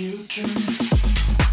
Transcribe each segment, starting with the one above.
future.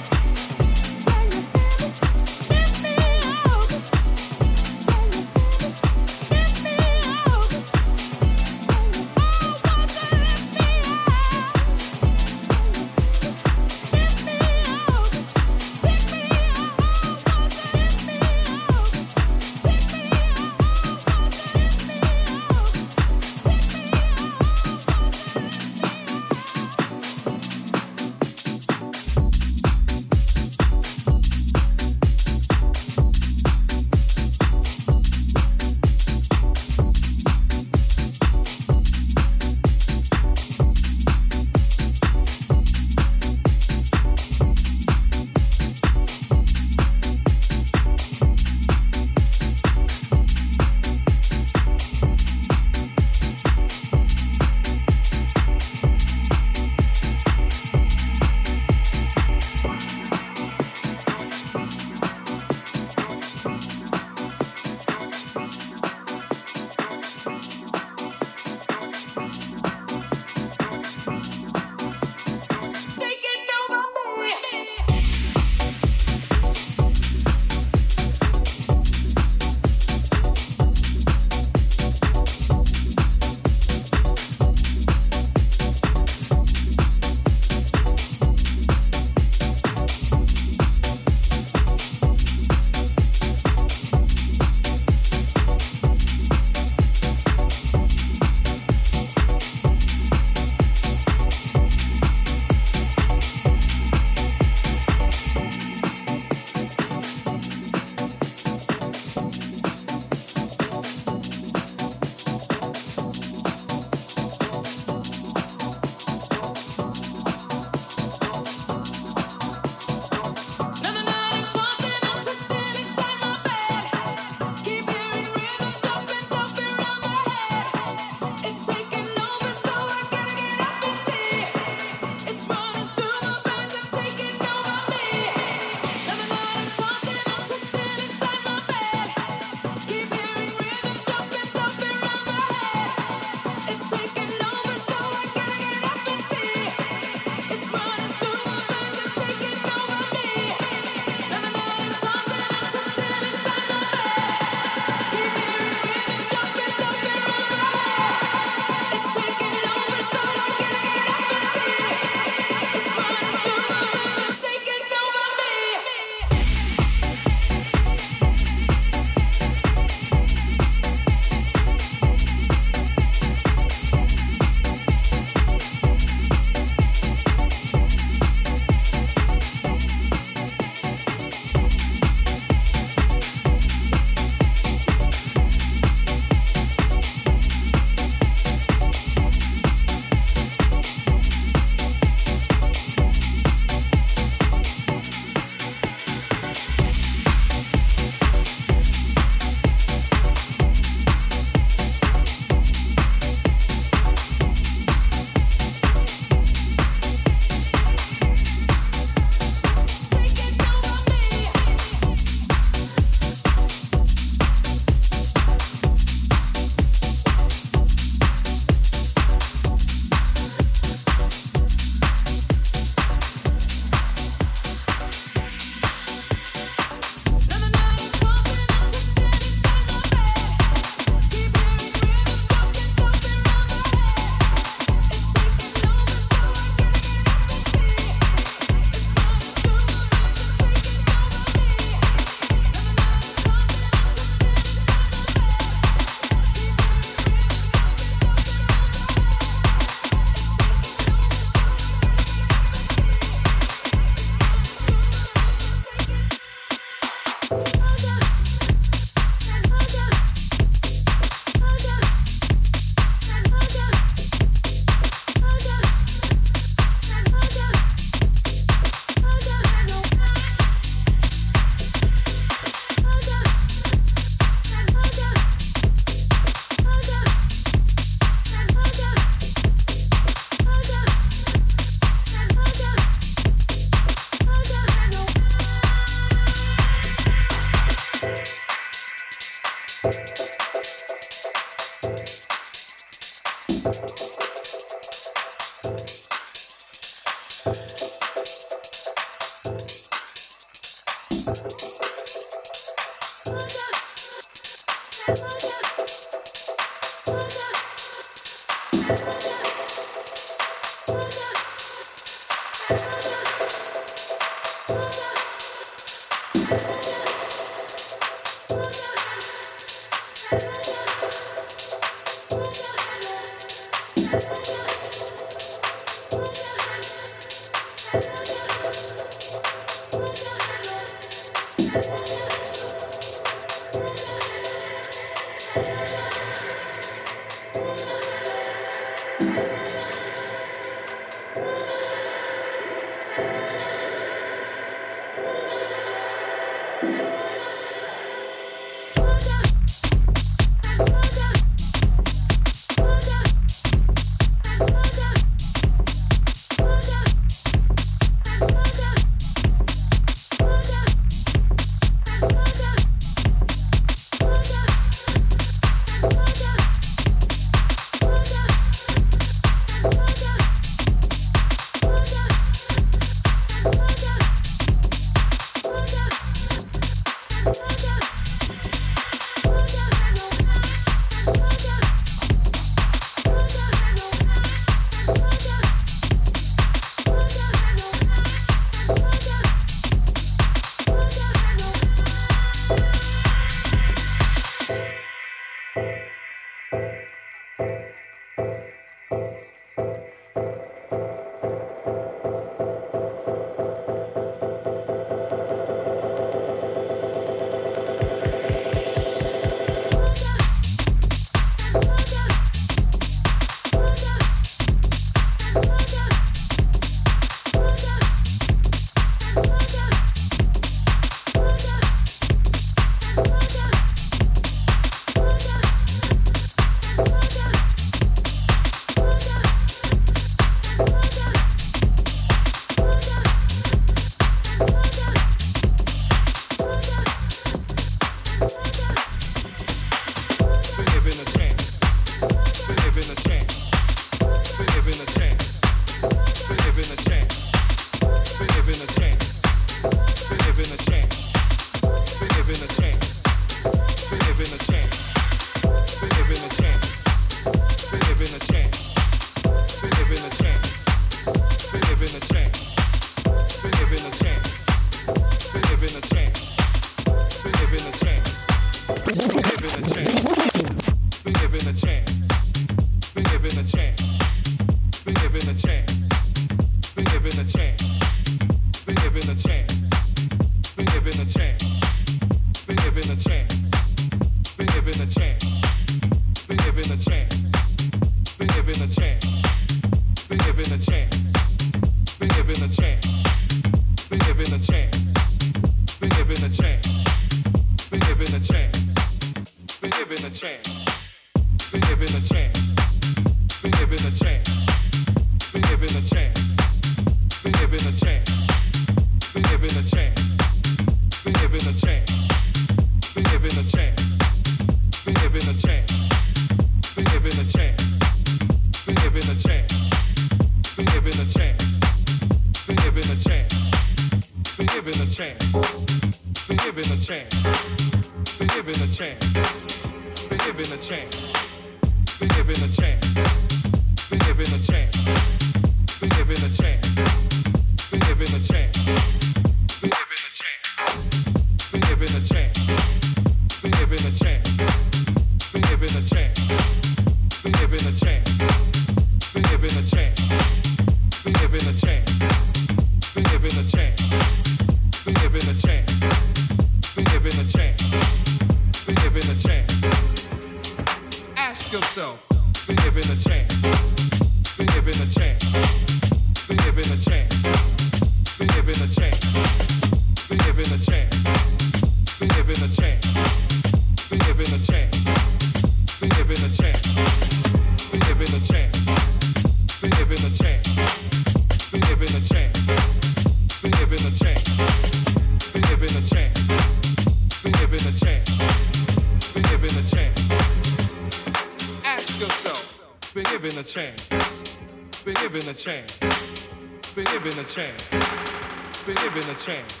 Chance.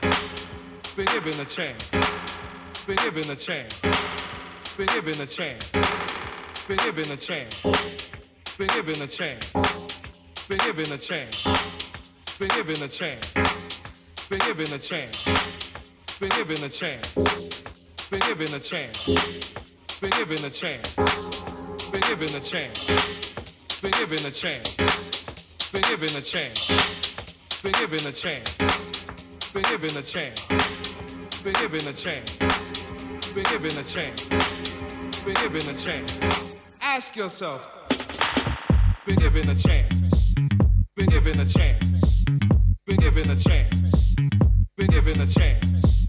Been given a chance. Been given a chance. Been given a chance. Been given a chance. Been given a chance. Been given a chance. Been given a chance. Been given a chance. Been given a chance. Been given a chance. Been given a chance. Been given a chance. Been given a chance. Been given a chance. Been given a chance. Been given a chance. Been given a chance. Been given a chance. Been given a chance. Ask yourself. Been given a chance. Been given a chance. Been given a chance. Been given a chance.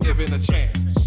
Given a chance.